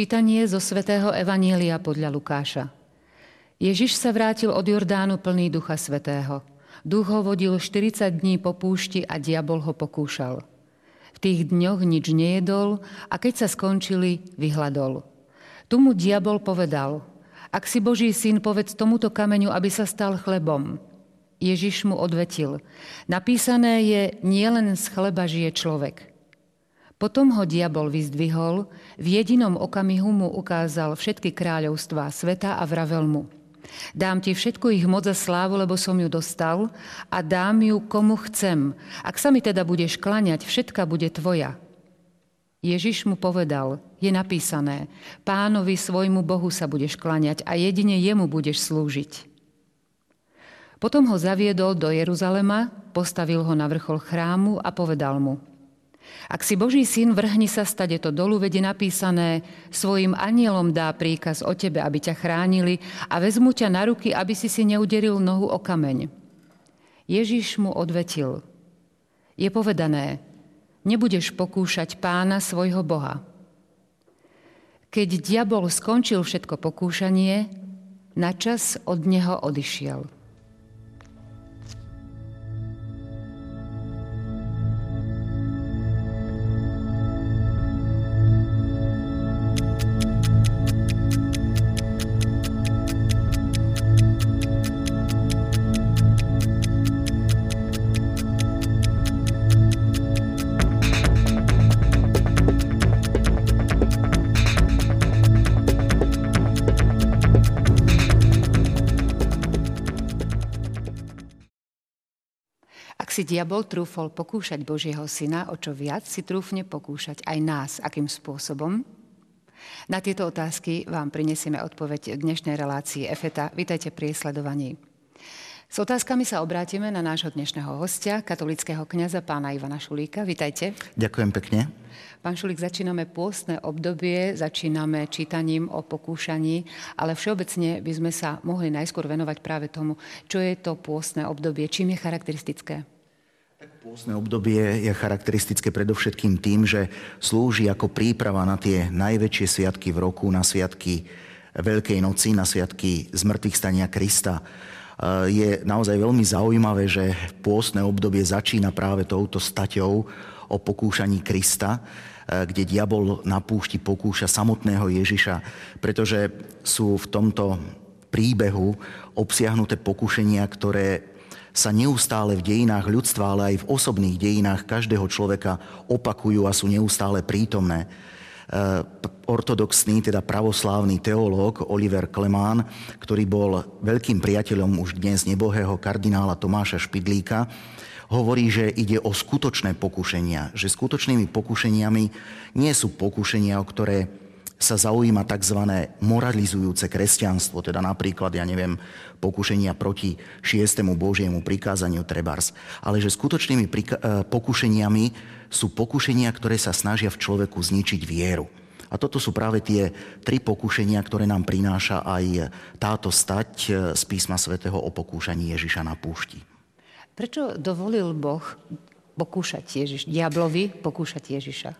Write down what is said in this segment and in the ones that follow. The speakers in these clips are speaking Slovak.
Čítanie zo svätého Evanília podľa Lukáša. Ježiš sa vrátil od Jordánu plný Ducha Svetého. Duch ho vodil 40 dní po púšti a diabol ho pokúšal. V tých dňoch nič nejedol a keď sa skončili, vyhľadol. Tu mu diabol povedal, ak si Boží syn, povedz tomuto kameňu, aby sa stal chlebom. Ježiš mu odvetil, napísané je, nielen z chleba žije človek, potom ho diabol vyzdvihol, v jedinom okamihu mu ukázal všetky kráľovstvá sveta a vravel mu. Dám ti všetku ich moc a slávu, lebo som ju dostal a dám ju komu chcem. Ak sa mi teda budeš klaňať, všetka bude tvoja. Ježiš mu povedal, je napísané, pánovi svojmu Bohu sa budeš klaňať a jedine jemu budeš slúžiť. Potom ho zaviedol do Jeruzalema, postavil ho na vrchol chrámu a povedal mu – ak si Boží syn, vrhni sa stade to dolu, vede napísané, svojim anielom dá príkaz o tebe, aby ťa chránili a vezmu ťa na ruky, aby si si neuderil nohu o kameň. Ježiš mu odvetil, je povedané, nebudeš pokúšať pána svojho Boha. Keď diabol skončil všetko pokúšanie, na čas od neho odišiel. Si diabol trúfol pokúšať Božieho syna, o čo viac si trúfne pokúšať aj nás, akým spôsobom? Na tieto otázky vám prinesieme odpoveď dnešnej relácii EFETA. Vítajte pri sledovaní. S otázkami sa obrátime na nášho dnešného hostia, katolického kňaza pána Ivana Šulíka. Vítajte. Ďakujem pekne. Pán Šulík, začíname pôstne obdobie, začíname čítaním o pokúšaní, ale všeobecne by sme sa mohli najskôr venovať práve tomu, čo je to pôstne obdobie, čím je charakteristické. Pôstne obdobie je charakteristické predovšetkým tým, že slúži ako príprava na tie najväčšie sviatky v roku, na sviatky Veľkej noci, na sviatky zmrtvých stania Krista. E, je naozaj veľmi zaujímavé, že pôstne obdobie začína práve touto staťou o pokúšaní Krista, e, kde diabol na púšti pokúša samotného Ježiša, pretože sú v tomto príbehu obsiahnuté pokušenia, ktoré sa neustále v dejinách ľudstva, ale aj v osobných dejinách každého človeka opakujú a sú neustále prítomné. E, ortodoxný, teda pravoslávny teológ Oliver Klemán, ktorý bol veľkým priateľom už dnes nebohého kardinála Tomáša Špidlíka, hovorí, že ide o skutočné pokušenia, že skutočnými pokušeniami nie sú pokušenia, o ktoré sa zaujíma tzv. moralizujúce kresťanstvo, teda napríklad, ja neviem, pokušenia proti šiestému Božiemu prikázaniu trebars, ale že skutočnými prika- e, pokušeniami sú pokušenia, ktoré sa snažia v človeku zničiť vieru. A toto sú práve tie tri pokušenia, ktoré nám prináša aj táto stať e, z písma svätého o pokúšaní Ježiša na púšti. Prečo dovolil Boh pokúšať Ježiš, diablovi pokúšať Ježiša?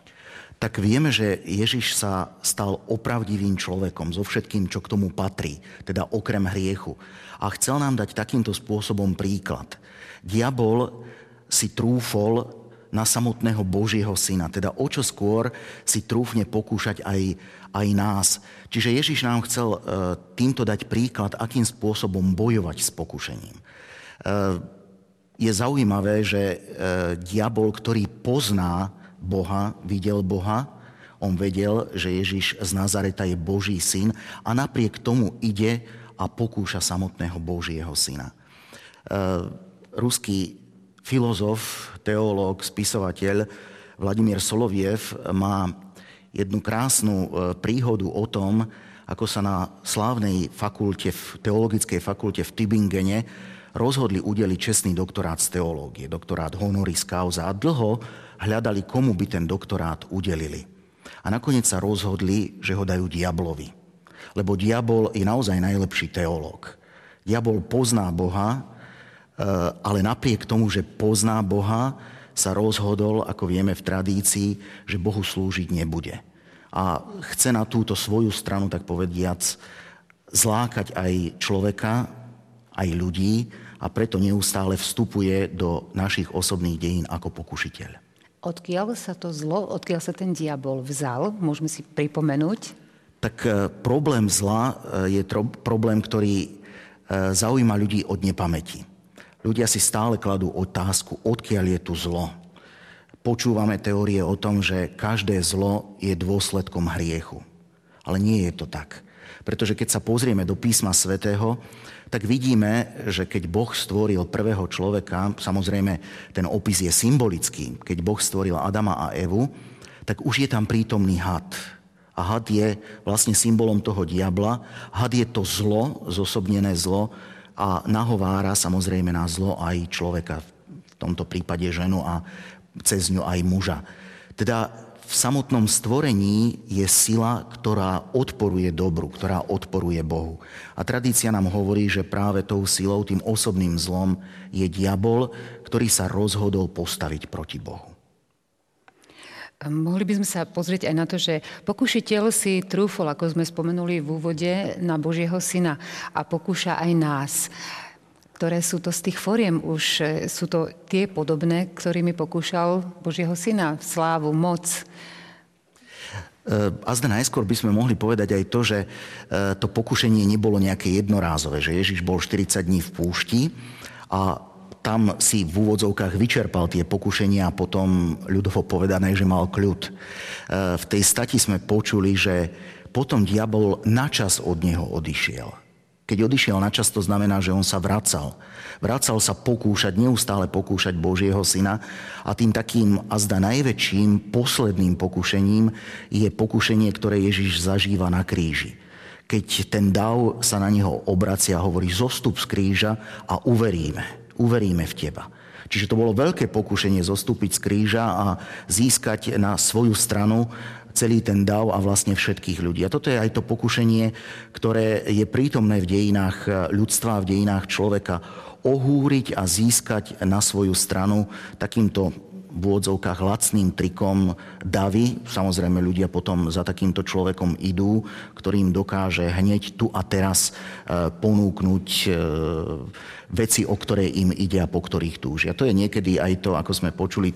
Tak vieme, že Ježiš sa stal opravdivým človekom so všetkým, čo k tomu patrí, teda okrem hriechu. A chcel nám dať takýmto spôsobom príklad. Diabol si trúfol na samotného Božieho syna, teda o čo skôr si trúfne pokúšať aj, aj nás. Čiže Ježiš nám chcel e, týmto dať príklad, akým spôsobom bojovať s pokušením. E, je zaujímavé, že e, diabol, ktorý pozná Boha, videl Boha, on vedel, že Ježiš z Nazareta je Boží syn a napriek tomu ide a pokúša samotného Božieho syna. E, ruský filozof, teológ, spisovateľ Vladimír Soloviev má jednu krásnu e, príhodu o tom, ako sa na slávnej fakulte, teologickej fakulte v Tübingene rozhodli udeliť čestný doktorát z teológie, doktorát honoris causa. A dlho hľadali, komu by ten doktorát udelili. A nakoniec sa rozhodli, že ho dajú diablovi. Lebo diabol je naozaj najlepší teológ. Diabol pozná Boha, e, ale napriek tomu, že pozná Boha, sa rozhodol, ako vieme v tradícii, že Bohu slúžiť nebude. a chce na túto svoju stranu, tak povediac, zlákať aj človeka, aj ľudí a preto neustále vstupuje do našich osobných dejín ako pokušiteľ. Odkiaľ sa to zlo, odkiaľ sa ten diabol vzal, môžeme si pripomenúť? Tak e, problém zla e, je tro, problém, ktorý e, zaujíma ľudí od nepamäti. Ľudia si stále kladú otázku, odkiaľ je tu zlo počúvame teórie o tom, že každé zlo je dôsledkom hriechu. Ale nie je to tak. Pretože keď sa pozrieme do písma svätého, tak vidíme, že keď Boh stvoril prvého človeka, samozrejme ten opis je symbolický, keď Boh stvoril Adama a Evu, tak už je tam prítomný had. A had je vlastne symbolom toho diabla. Had je to zlo, zosobnené zlo a nahovára samozrejme na zlo aj človeka, v tomto prípade ženu a cez ňu aj muža. Teda v samotnom stvorení je sila, ktorá odporuje dobru, ktorá odporuje Bohu. A tradícia nám hovorí, že práve tou silou, tým osobným zlom je diabol, ktorý sa rozhodol postaviť proti Bohu. Mohli by sme sa pozrieť aj na to, že pokušiteľ si trúfol, ako sme spomenuli v úvode, na Božieho syna a pokúša aj nás ktoré sú to z tých foriem už, e, sú to tie podobné, ktorými pokúšal Božieho syna, slávu, moc. E, a zde najskôr by sme mohli povedať aj to, že e, to pokušenie nebolo nejaké jednorázové, že Ježiš bol 40 dní v púšti a tam si v úvodzovkách vyčerpal tie pokušenia a potom ľudovo povedané, že mal kľud. V tej stati sme počuli, že potom diabol načas od neho odišiel. Keď odišiel na čas, to znamená, že on sa vracal. Vracal sa pokúšať, neustále pokúšať Božieho syna a tým takým azda najväčším, posledným pokušením je pokušenie, ktoré Ježiš zažíva na kríži. Keď ten dav sa na neho obracia a hovorí zostup z kríža a uveríme, uveríme v teba. Čiže to bolo veľké pokušenie zostúpiť z kríža a získať na svoju stranu celý ten dav a vlastne všetkých ľudí. A toto je aj to pokušenie, ktoré je prítomné v dejinách ľudstva, v dejinách človeka. Ohúriť a získať na svoju stranu takýmto v úvodzovkách lacným trikom davy. Samozrejme, ľudia potom za takýmto človekom idú, ktorým dokáže hneď tu a teraz e, ponúknuť e, veci, o ktoré im ide a po ktorých túžia. To je niekedy aj to, ako sme počuli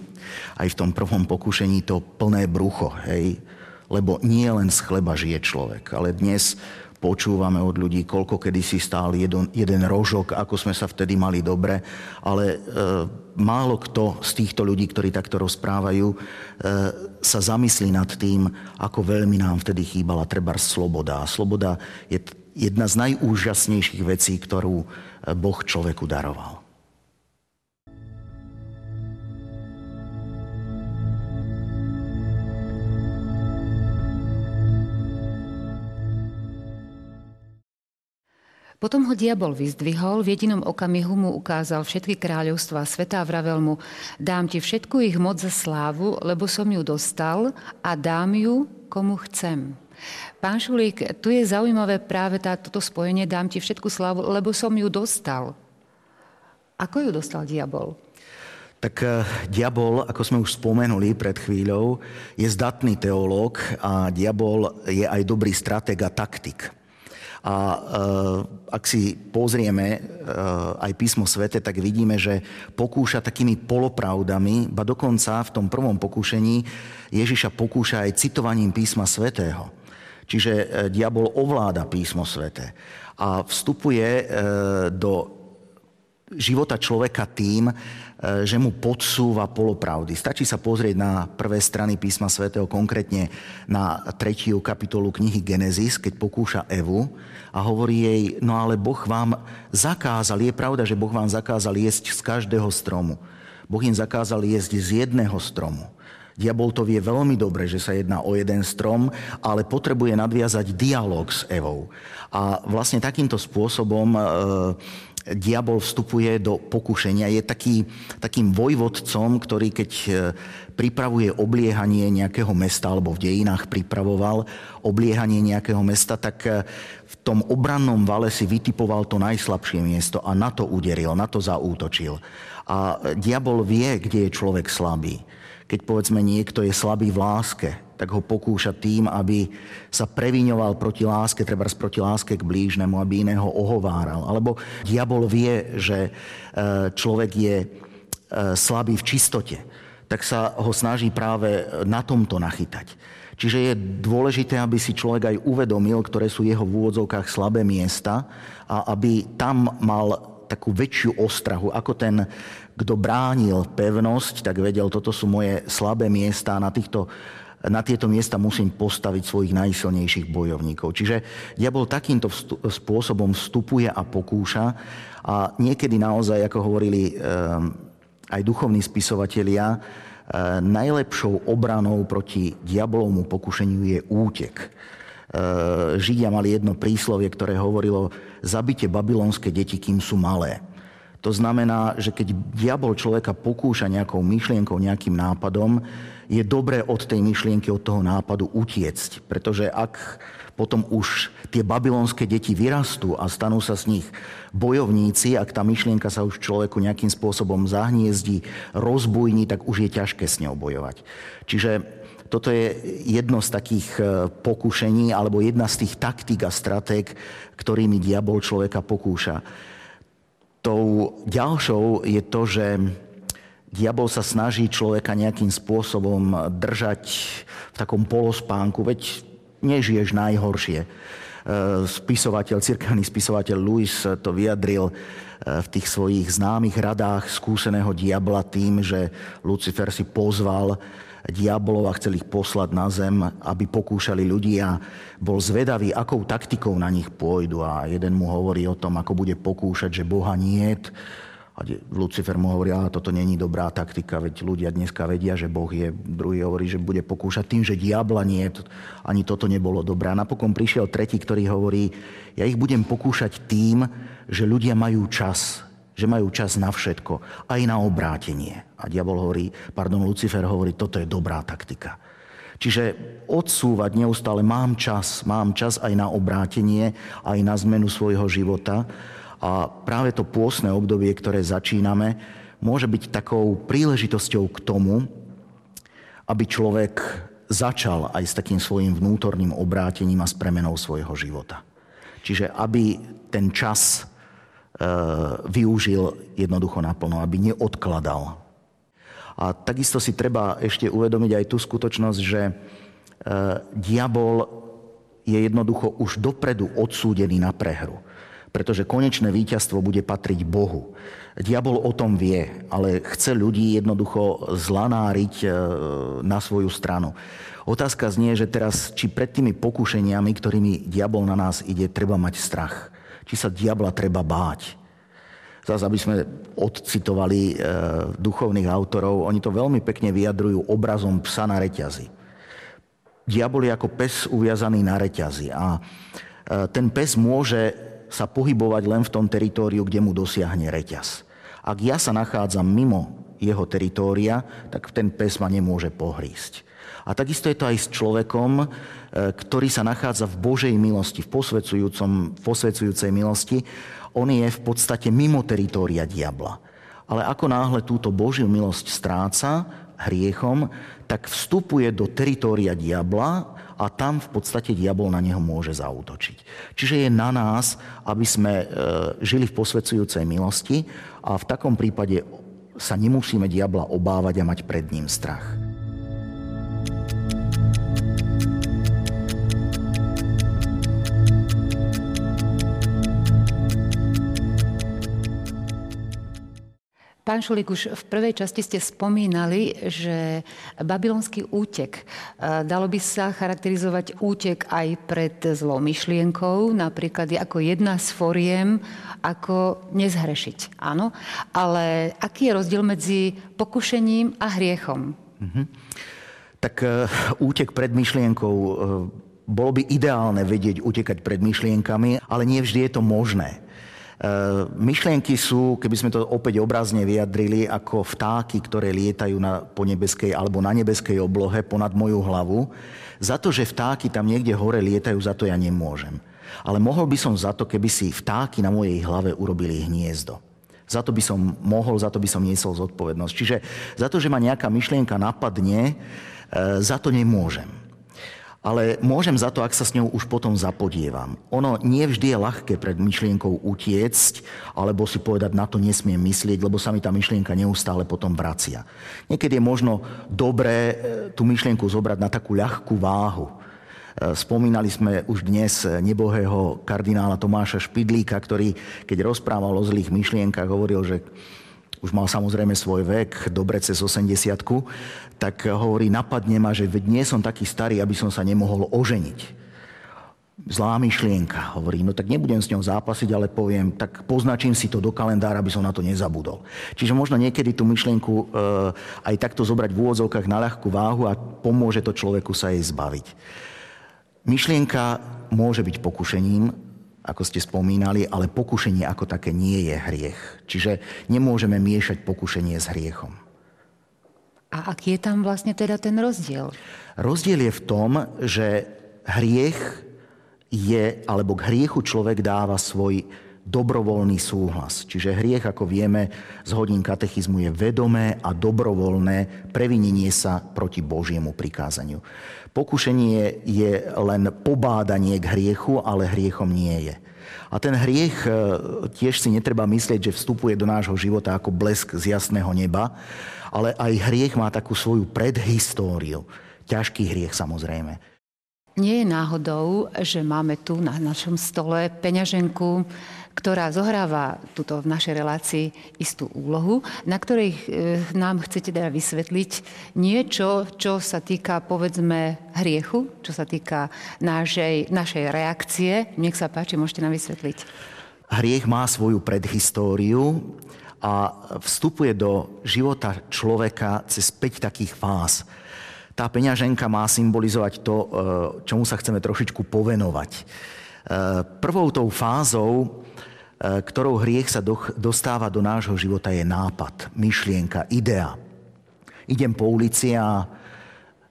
aj v tom prvom pokušení, to plné brucho. Hej? Lebo nie len z chleba žije človek, ale dnes počúvame od ľudí, koľko kedy si stál jeden, jeden rožok, ako sme sa vtedy mali dobre, ale e, málo kto z týchto ľudí, ktorí takto rozprávajú, e, sa zamyslí nad tým, ako veľmi nám vtedy chýbala treba sloboda. A sloboda je jedna z najúžasnejších vecí, ktorú Boh človeku daroval. Potom ho diabol vyzdvihol, v jedinom okamihu mu ukázal všetky kráľovstvá sveta a vravel mu, dám ti všetku ich moc za slávu, lebo som ju dostal a dám ju, komu chcem. Pán Šulík, tu je zaujímavé práve tá, toto spojenie, dám ti všetku slávu, lebo som ju dostal. Ako ju dostal diabol? Tak uh, diabol, ako sme už spomenuli pred chvíľou, je zdatný teológ a diabol je aj dobrý stratég a taktik. A uh, ak si pozrieme uh, aj písmo svete, tak vidíme, že pokúša takými polopravdami, ba dokonca v tom prvom pokúšení Ježiša pokúša aj citovaním písma svetého. Čiže uh, diabol ovláda písmo svete a vstupuje do života človeka tým, že mu podsúva polopravdy. Stačí sa pozrieť na prvé strany písma svätého, konkrétne na tretiu kapitolu knihy Genesis, keď pokúša Evu, a hovorí jej, no ale Boh vám zakázal, je pravda, že Boh vám zakázal jesť z každého stromu. Boh im zakázal jesť z jedného stromu. Diabol to vie veľmi dobre, že sa jedná o jeden strom, ale potrebuje nadviazať dialog s Evou. A vlastne takýmto spôsobom e, diabol vstupuje do pokušenia. Je taký, takým vojvodcom, ktorý keď e, pripravuje obliehanie nejakého mesta, alebo v dejinách pripravoval obliehanie nejakého mesta, tak e, v tom obrannom vale si vytipoval to najslabšie miesto a na to uderil, na to zaútočil. A diabol vie, kde je človek slabý. Keď povedzme niekto je slabý v láske, tak ho pokúša tým, aby sa previňoval proti láske, treba proti láske k blížnemu, aby iného ohováral. Alebo diabol vie, že e, človek je e, slabý v čistote, tak sa ho snaží práve na tomto nachytať. Čiže je dôležité, aby si človek aj uvedomil, ktoré sú jeho v úvodzovkách slabé miesta a aby tam mal takú väčšiu ostrahu, ako ten, kto bránil pevnosť, tak vedel, toto sú moje slabé miesta na týchto na tieto miesta musím postaviť svojich najsilnejších bojovníkov. Čiže diabol takýmto spôsobom vstupuje a pokúša a niekedy naozaj, ako hovorili eh, aj duchovní spisovatelia, Eh, najlepšou obranou proti diabolovmu pokušeniu je útek. Eh, Židia mali jedno príslovie, ktoré hovorilo zabite babylonské deti, kým sú malé. To znamená, že keď diabol človeka pokúša nejakou myšlienkou, nejakým nápadom, je dobré od tej myšlienky, od toho nápadu utiecť. Pretože ak potom už tie babylonské deti vyrastú a stanú sa z nich bojovníci, ak tá myšlienka sa už človeku nejakým spôsobom zahniezdí, rozbujní, tak už je ťažké s ňou bojovať. Čiže toto je jedno z takých e, pokušení alebo jedna z tých taktík a stratég, ktorými diabol človeka pokúša. Tou ďalšou je to, že diabol sa snaží človeka nejakým spôsobom držať v takom polospánku, veď nežiješ najhoršie. E, spisovateľ, cirkevný spisovateľ Louis to vyjadril e, v tých svojich známych radách skúseného diabla tým, že Lucifer si pozval diabolov a chcel ich poslať na zem, aby pokúšali ľudí a bol zvedavý, akou taktikou na nich pôjdu. A jeden mu hovorí o tom, ako bude pokúšať, že Boha niet, a Lucifer mu hovorí, a toto není dobrá taktika, veď ľudia dneska vedia, že Boh je. Druhý hovorí, že bude pokúšať tým, že diabla nie, ani toto nebolo dobré. A napokon prišiel tretí, ktorý hovorí, ja ich budem pokúšať tým, že ľudia majú čas, že majú čas na všetko, aj na obrátenie. A diabol hovorí, pardon, Lucifer hovorí, toto je dobrá taktika. Čiže odsúvať neustále, mám čas, mám čas aj na obrátenie, aj na zmenu svojho života. A práve to pôsne obdobie, ktoré začíname, môže byť takou príležitosťou k tomu, aby človek začal aj s takým svojim vnútorným obrátením a s premenou svojho života. Čiže aby ten čas využil jednoducho naplno, aby neodkladal. A takisto si treba ešte uvedomiť aj tú skutočnosť, že e, diabol je jednoducho už dopredu odsúdený na prehru pretože konečné víťazstvo bude patriť Bohu. Diabol o tom vie, ale chce ľudí jednoducho zlanáriť e, na svoju stranu. Otázka znie, že teraz, či pred tými pokušeniami, ktorými diabol na nás ide, treba mať strach. Či sa diabla treba báť. Zas, aby sme odcitovali e, duchovných autorov, oni to veľmi pekne vyjadrujú obrazom psa na reťazi. Diabol je ako pes uviazaný na reťazi a e, ten pes môže sa pohybovať len v tom teritóriu, kde mu dosiahne reťaz. Ak ja sa nachádzam mimo jeho teritória, tak ten pes ma nemôže pohrísť. A takisto je to aj s človekom, e, ktorý sa nachádza v Božej milosti, v posvedzujúcej milosti. On je v podstate mimo teritória diabla. Ale ako náhle túto Božiu milosť stráca hriechom, tak vstupuje do teritória diabla a tam v podstate diabol na neho môže zautočiť. Čiže je na nás, aby sme e, žili v posvedzujúcej milosti a v takom prípade sa nemusíme diabla obávať a mať pred ním strach. Pán Šulík, už v prvej časti ste spomínali, že babylonský útek, e, dalo by sa charakterizovať útek aj pred zlou myšlienkou, napríklad ako jedna z foriem, ako nezhrešiť. Áno, ale aký je rozdiel medzi pokušením a hriechom? Mm-hmm. Tak uh, útek pred myšlienkou uh, bolo by ideálne vedieť utekať pred myšlienkami, ale nie vždy je to možné. E, myšlienky sú, keby sme to opäť obrazne vyjadrili, ako vtáky, ktoré lietajú na, po nebeskej alebo na nebeskej oblohe ponad moju hlavu. Za to, že vtáky tam niekde hore lietajú, za to ja nemôžem. Ale mohol by som za to, keby si vtáky na mojej hlave urobili hniezdo. Za to by som mohol, za to by som niesol zodpovednosť. Čiže za to, že ma nejaká myšlienka napadne, e, za to nemôžem. Ale môžem za to, ak sa s ňou už potom zapodievam. Ono nie vždy je ľahké pred myšlienkou utiecť, alebo si povedať, na to nesmiem myslieť, lebo sa mi tá myšlienka neustále potom vracia. Niekedy je možno dobré e, tú myšlienku zobrať na takú ľahkú váhu. E, spomínali sme už dnes nebohého kardinála Tomáša Špidlíka, ktorý, keď rozprával o zlých myšlienkach, hovoril, že už mal samozrejme svoj vek, dobre cez 80 tak hovorí, napadne ma, že nie som taký starý, aby som sa nemohol oženiť. Zlá myšlienka. Hovorí, no tak nebudem s ňou zápasiť, ale poviem, tak poznačím si to do kalendára, aby som na to nezabudol. Čiže možno niekedy tú myšlienku e, aj takto zobrať v úvodzovkách na ľahkú váhu a pomôže to človeku sa jej zbaviť. Myšlienka môže byť pokušením, ako ste spomínali, ale pokušenie ako také nie je hriech. Čiže nemôžeme miešať pokušenie s hriechom. A aký je tam vlastne teda ten rozdiel? Rozdiel je v tom, že hriech je, alebo k hriechu človek dáva svoj dobrovoľný súhlas. Čiže hriech, ako vieme z hodín katechizmu, je vedomé a dobrovoľné previnenie sa proti Božiemu prikázaniu. Pokušenie je len pobádanie k hriechu, ale hriechom nie je. A ten hriech e, tiež si netreba myslieť, že vstupuje do nášho života ako blesk z jasného neba, ale aj hriech má takú svoju predhistóriu. Ťažký hriech samozrejme. Nie je náhodou, že máme tu na našom stole peňaženku, ktorá zohráva tuto v našej relácii istú úlohu, na ktorej e, nám chcete teda vysvetliť niečo, čo sa týka, povedzme, hriechu, čo sa týka našej, našej reakcie. Nech sa páči, môžete nám vysvetliť. Hriech má svoju predhistóriu a vstupuje do života človeka cez 5 takých fáz. Tá peňaženka má symbolizovať to, e, čomu sa chceme trošičku povenovať. E, prvou tou fázou ktorou hriech sa dostáva do nášho života, je nápad, myšlienka, idea. Idem po ulici a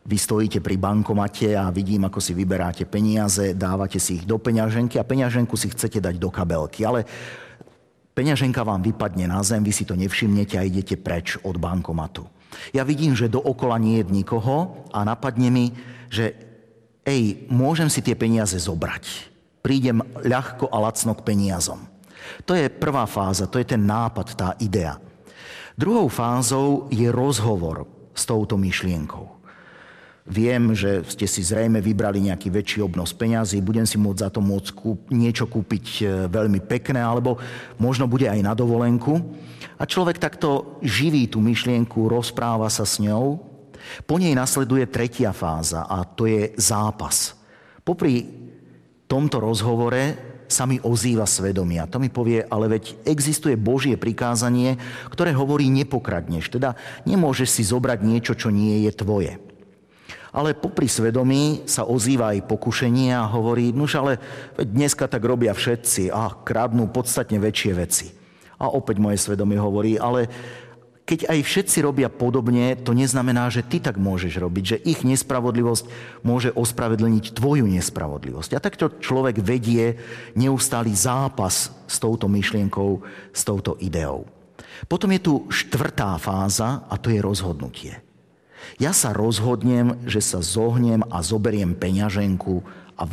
vy stojíte pri bankomate a vidím, ako si vyberáte peniaze, dávate si ich do peňaženky a peňaženku si chcete dať do kabelky. Ale peňaženka vám vypadne na zem, vy si to nevšimnete a idete preč od bankomatu. Ja vidím, že dookola nie je nikoho a napadne mi, že ej, môžem si tie peniaze zobrať. Prídem ľahko a lacno k peniazom. To je prvá fáza, to je ten nápad, tá idea. Druhou fázou je rozhovor s touto myšlienkou. Viem, že ste si zrejme vybrali nejaký väčší obnos peňazí, budem si môcť za to môcť kúp, niečo kúpiť e, veľmi pekné, alebo možno bude aj na dovolenku. A človek takto živí tú myšlienku, rozpráva sa s ňou. Po nej nasleduje tretia fáza a to je zápas. Popri tomto rozhovore sa mi ozýva svedomia. To mi povie, ale veď existuje Božie prikázanie, ktoré hovorí nepokradneš. Teda nemôžeš si zobrať niečo, čo nie je tvoje. Ale popri svedomí sa ozýva aj pokušenie a hovorí, nuž ale veď dneska tak robia všetci a kradnú podstatne väčšie veci. A opäť moje svedomie hovorí, ale keď aj všetci robia podobne, to neznamená, že ty tak môžeš robiť, že ich nespravodlivosť môže ospravedlniť tvoju nespravodlivosť. A takto človek vedie neustály zápas s touto myšlienkou, s touto ideou. Potom je tu štvrtá fáza a to je rozhodnutie. Ja sa rozhodnem, že sa zohnem a zoberiem peňaženku a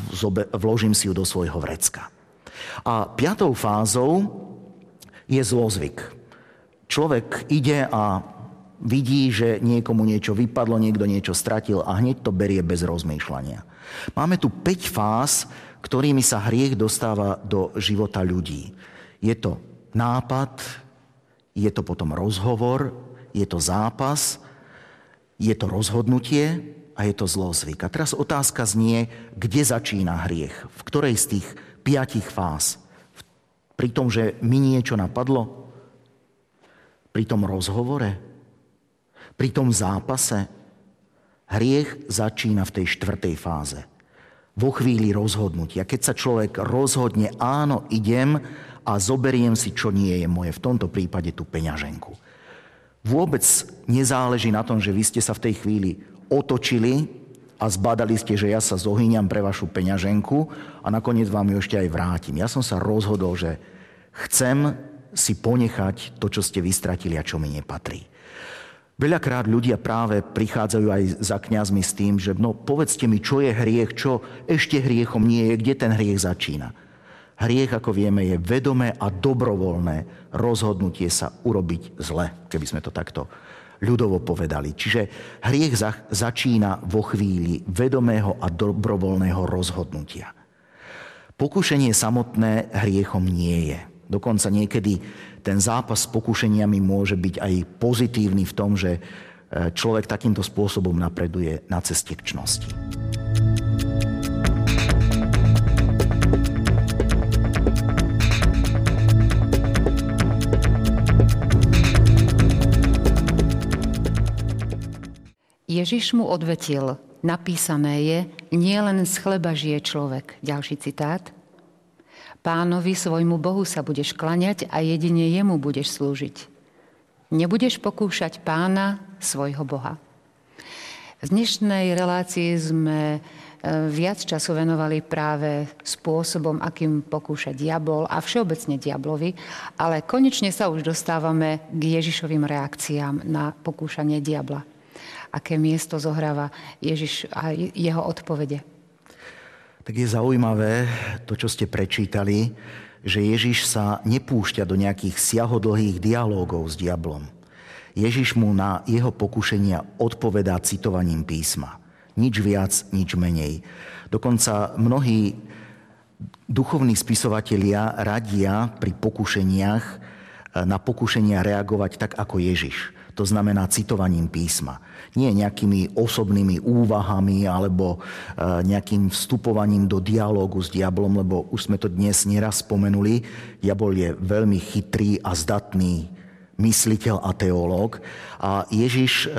vložím si ju do svojho vrecka. A piatou fázou je zlozvyk. Človek ide a vidí, že niekomu niečo vypadlo, niekto niečo stratil a hneď to berie bez rozmýšľania. Máme tu 5 fáz, ktorými sa hriech dostáva do života ľudí. Je to nápad, je to potom rozhovor, je to zápas, je to rozhodnutie a je to zlozvyk. A teraz otázka znie, kde začína hriech? V ktorej z tých piatich fáz? Pri tom, že mi niečo napadlo? Pri tom rozhovore, pri tom zápase. Hriech začína v tej štvrtej fáze. Vo chvíli rozhodnutia. Keď sa človek rozhodne, áno, idem a zoberiem si, čo nie je moje. V tomto prípade tú peňaženku. Vôbec nezáleží na tom, že vy ste sa v tej chvíli otočili a zbadali ste, že ja sa zohyňam pre vašu peňaženku a nakoniec vám ju ešte aj vrátim. Ja som sa rozhodol, že chcem si ponechať to, čo ste vystratili a čo mi nepatrí. Veľakrát ľudia práve prichádzajú aj za kňazmi s tým, že no povedzte mi, čo je hriech, čo ešte hriechom nie je, kde ten hriech začína. Hriech, ako vieme, je vedomé a dobrovoľné rozhodnutie sa urobiť zle, keby sme to takto ľudovo povedali. Čiže hriech začína vo chvíli vedomého a dobrovoľného rozhodnutia. Pokušenie samotné hriechom nie je. Dokonca niekedy ten zápas s pokušeniami môže byť aj pozitívny v tom, že e, človek takýmto spôsobom napreduje na ceste k čnosti. Ježiš mu odvetil, napísané je, nie len z chleba žije človek. Ďalší citát. Pánovi svojmu Bohu sa budeš klaňať a jedine jemu budeš slúžiť. Nebudeš pokúšať pána svojho Boha. V dnešnej relácii sme e, viac času venovali práve spôsobom, akým pokúša diabol a všeobecne diablovi, ale konečne sa už dostávame k Ježišovým reakciám na pokúšanie diabla. Aké miesto zohráva Ježiš a jeho odpovede? Tak je zaujímavé to, čo ste prečítali, že Ježiš sa nepúšťa do nejakých siahodlhých dialógov s diablom. Ježiš mu na jeho pokušenia odpovedá citovaním písma. Nič viac, nič menej. Dokonca mnohí duchovní spisovatelia radia pri pokušeniach na pokušenia reagovať tak ako Ježiš. To znamená citovaním písma nie nejakými osobnými úvahami alebo e, nejakým vstupovaním do dialógu s diablom, lebo už sme to dnes nieraz spomenuli. Diabol je veľmi chytrý a zdatný mysliteľ a teológ. A Ježiš e,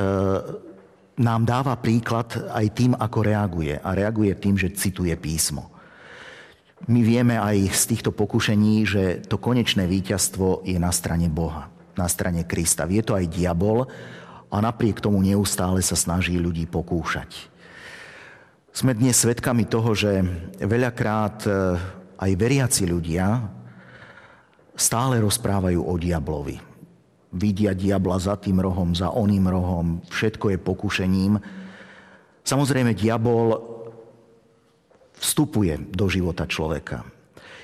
nám dáva príklad aj tým, ako reaguje. A reaguje tým, že cituje písmo. My vieme aj z týchto pokušení, že to konečné víťazstvo je na strane Boha, na strane Krista. Vie to aj diabol, a napriek tomu neustále sa snaží ľudí pokúšať. Sme dnes svedkami toho, že veľakrát e, aj veriaci ľudia stále rozprávajú o diablovi. Vidia diabla za tým rohom, za oným rohom, všetko je pokušením. Samozrejme, diabol vstupuje do života človeka.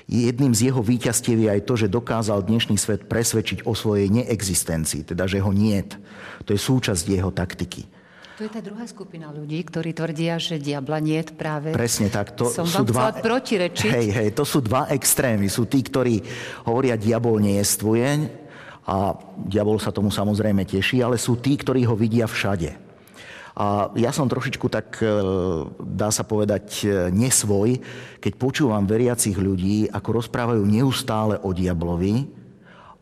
Jedným z jeho víťazstiev je aj to, že dokázal dnešný svet presvedčiť o svojej neexistencii, teda že ho niet. To je súčasť jeho taktiky. To je tá druhá skupina ľudí, ktorí tvrdia, že diabla nie je práve. Presne tak. To Som sú dva, protirečiť. Hej, hej, to sú dva extrémy. Sú tí, ktorí hovoria, diabol nejestvuje a diabol sa tomu samozrejme teší, ale sú tí, ktorí ho vidia všade. A ja som trošičku tak, e, dá sa povedať, e, nesvoj, keď počúvam veriacich ľudí, ako rozprávajú neustále o diablovi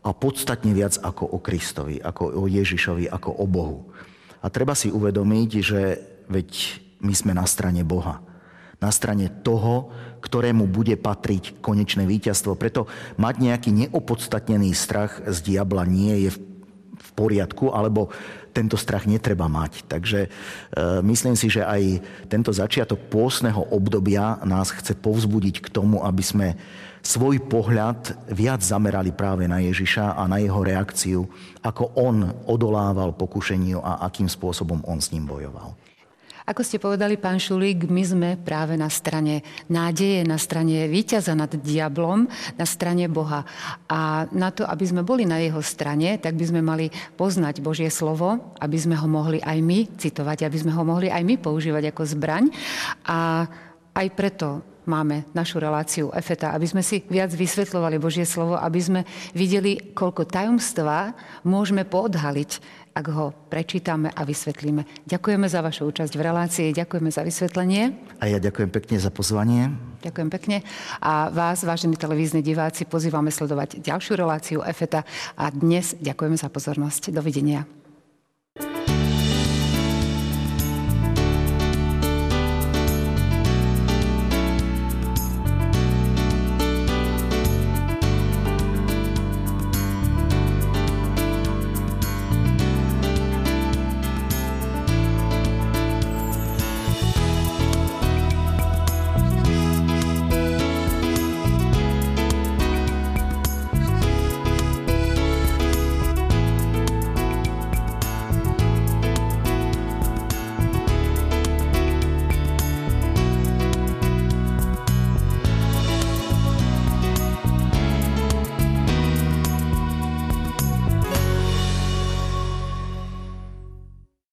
a podstatne viac ako o Kristovi, ako o Ježišovi, ako o Bohu. A treba si uvedomiť, že veď my sme na strane Boha. Na strane toho, ktorému bude patriť konečné víťazstvo. Preto mať nejaký neopodstatnený strach z diabla nie je v poriadku, alebo tento strach netreba mať. Takže e, myslím si, že aj tento začiatok pôsneho obdobia nás chce povzbudiť k tomu, aby sme svoj pohľad viac zamerali práve na Ježiša a na jeho reakciu, ako on odolával pokušeniu a akým spôsobom on s ním bojoval. Ako ste povedali, pán Šulík, my sme práve na strane nádeje, na strane víťaza nad diablom, na strane Boha. A na to, aby sme boli na jeho strane, tak by sme mali poznať Božie slovo, aby sme ho mohli aj my citovať, aby sme ho mohli aj my používať ako zbraň. A aj preto máme našu reláciu EFETA, aby sme si viac vysvetľovali Božie slovo, aby sme videli, koľko tajomstva môžeme poodhaliť ak ho prečítame a vysvetlíme. Ďakujeme za vašu účasť v relácii, ďakujeme za vysvetlenie. A ja ďakujem pekne za pozvanie. Ďakujem pekne. A vás, vážení televízni diváci, pozývame sledovať ďalšiu reláciu EFETA a dnes ďakujeme za pozornosť. Dovidenia.